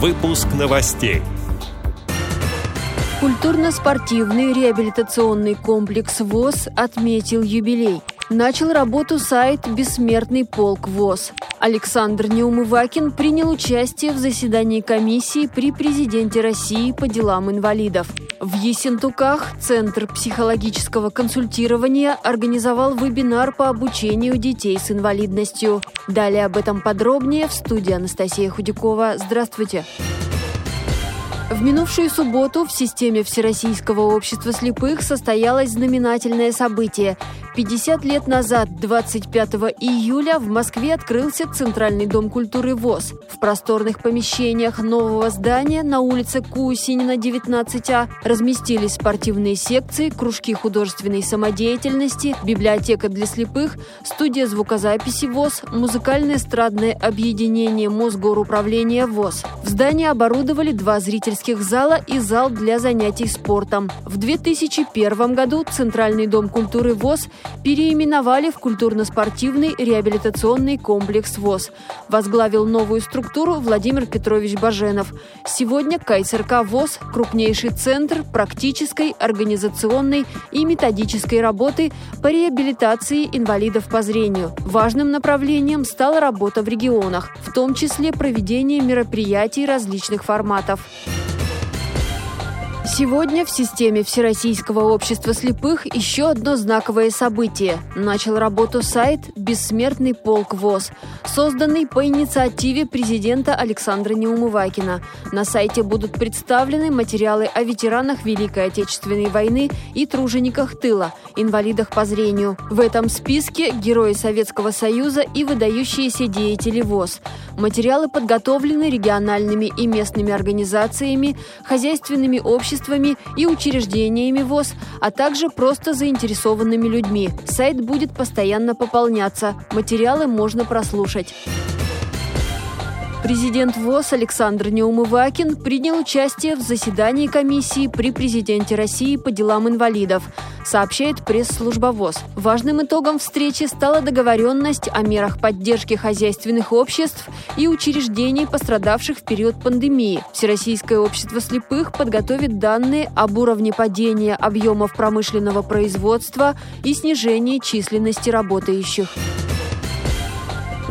Выпуск новостей. Культурно-спортивный реабилитационный комплекс ВОЗ отметил юбилей. Начал работу сайт «Бессмертный полк ВОЗ». Александр Неумывакин принял участие в заседании комиссии при президенте России по делам инвалидов. В Ессентуках Центр психологического консультирования организовал вебинар по обучению детей с инвалидностью. Далее об этом подробнее в студии Анастасия Худякова. Здравствуйте! В минувшую субботу в системе Всероссийского общества слепых состоялось знаменательное событие. 50 лет назад, 25 июля, в Москве открылся Центральный дом культуры ВОЗ. В просторных помещениях нового здания на улице Кусинина, 19А, разместились спортивные секции, кружки художественной самодеятельности, библиотека для слепых, студия звукозаписи ВОЗ, музыкальное эстрадное объединение Мосгоруправления ВОЗ. В здании оборудовали два зрительских зала и зал для занятий спортом. В 2001 году Центральный дом культуры ВОЗ переименовали в культурно-спортивный реабилитационный комплекс ВОЗ. Возглавил новую структуру Владимир Петрович Баженов. Сегодня КСРК ВОЗ – крупнейший центр практической, организационной и методической работы по реабилитации инвалидов по зрению. Важным направлением стала работа в регионах, в том числе проведение мероприятий различных форматов. Сегодня в системе Всероссийского общества слепых еще одно знаковое событие. Начал работу сайт «Бессмертный полк ВОЗ», созданный по инициативе президента Александра Неумывакина. На сайте будут представлены материалы о ветеранах Великой Отечественной войны и тружениках тыла, инвалидах по зрению. В этом списке герои Советского Союза и выдающиеся деятели ВОЗ. Материалы подготовлены региональными и местными организациями, хозяйственными обществами, обществами и учреждениями ВОЗ, а также просто заинтересованными людьми. Сайт будет постоянно пополняться. Материалы можно прослушать. Президент ВОЗ Александр Неумывакин принял участие в заседании комиссии при президенте России по делам инвалидов, сообщает пресс-служба ВОЗ. Важным итогом встречи стала договоренность о мерах поддержки хозяйственных обществ и учреждений, пострадавших в период пандемии. Всероссийское общество слепых подготовит данные об уровне падения объемов промышленного производства и снижении численности работающих.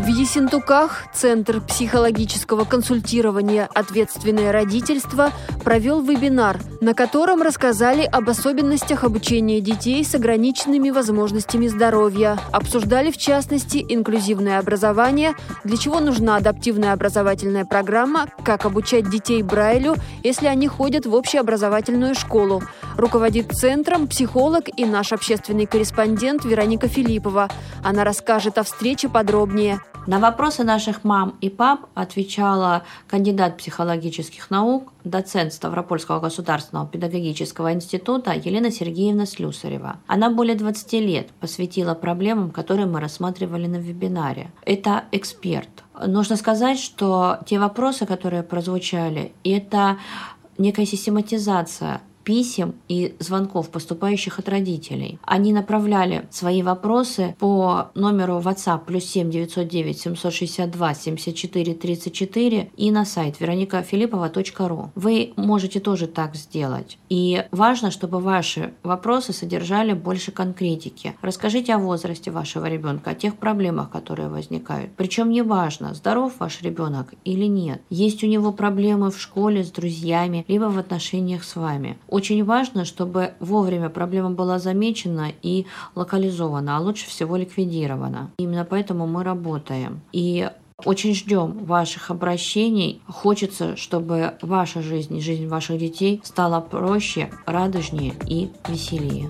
В Ессентуках Центр психологического консультирования «Ответственное родительство» провел вебинар, на котором рассказали об особенностях обучения детей с ограниченными возможностями здоровья. Обсуждали, в частности, инклюзивное образование, для чего нужна адаптивная образовательная программа, как обучать детей Брайлю, если они ходят в общеобразовательную школу. Руководит центром психолог и наш общественный корреспондент Вероника Филиппова. Она расскажет о встрече подробнее. На вопросы наших мам и пап отвечала кандидат психологических наук, доцент Ставропольского государственного педагогического института Елена Сергеевна Слюсарева. Она более 20 лет посвятила проблемам, которые мы рассматривали на вебинаре. Это эксперт. Нужно сказать, что те вопросы, которые прозвучали, это некая систематизация писем и звонков, поступающих от родителей. Они направляли свои вопросы по номеру WhatsApp плюс 7 909 762 74 34 и на сайт вероникафилиппова.ру. Вы можете тоже так сделать. И важно, чтобы ваши вопросы содержали больше конкретики. Расскажите о возрасте вашего ребенка, о тех проблемах, которые возникают. Причем не важно, здоров ваш ребенок или нет. Есть у него проблемы в школе, с друзьями, либо в отношениях с вами. Очень важно, чтобы вовремя проблема была замечена и локализована, а лучше всего ликвидирована. Именно поэтому мы работаем. И очень ждем ваших обращений. Хочется, чтобы ваша жизнь и жизнь ваших детей стала проще, радужнее и веселее.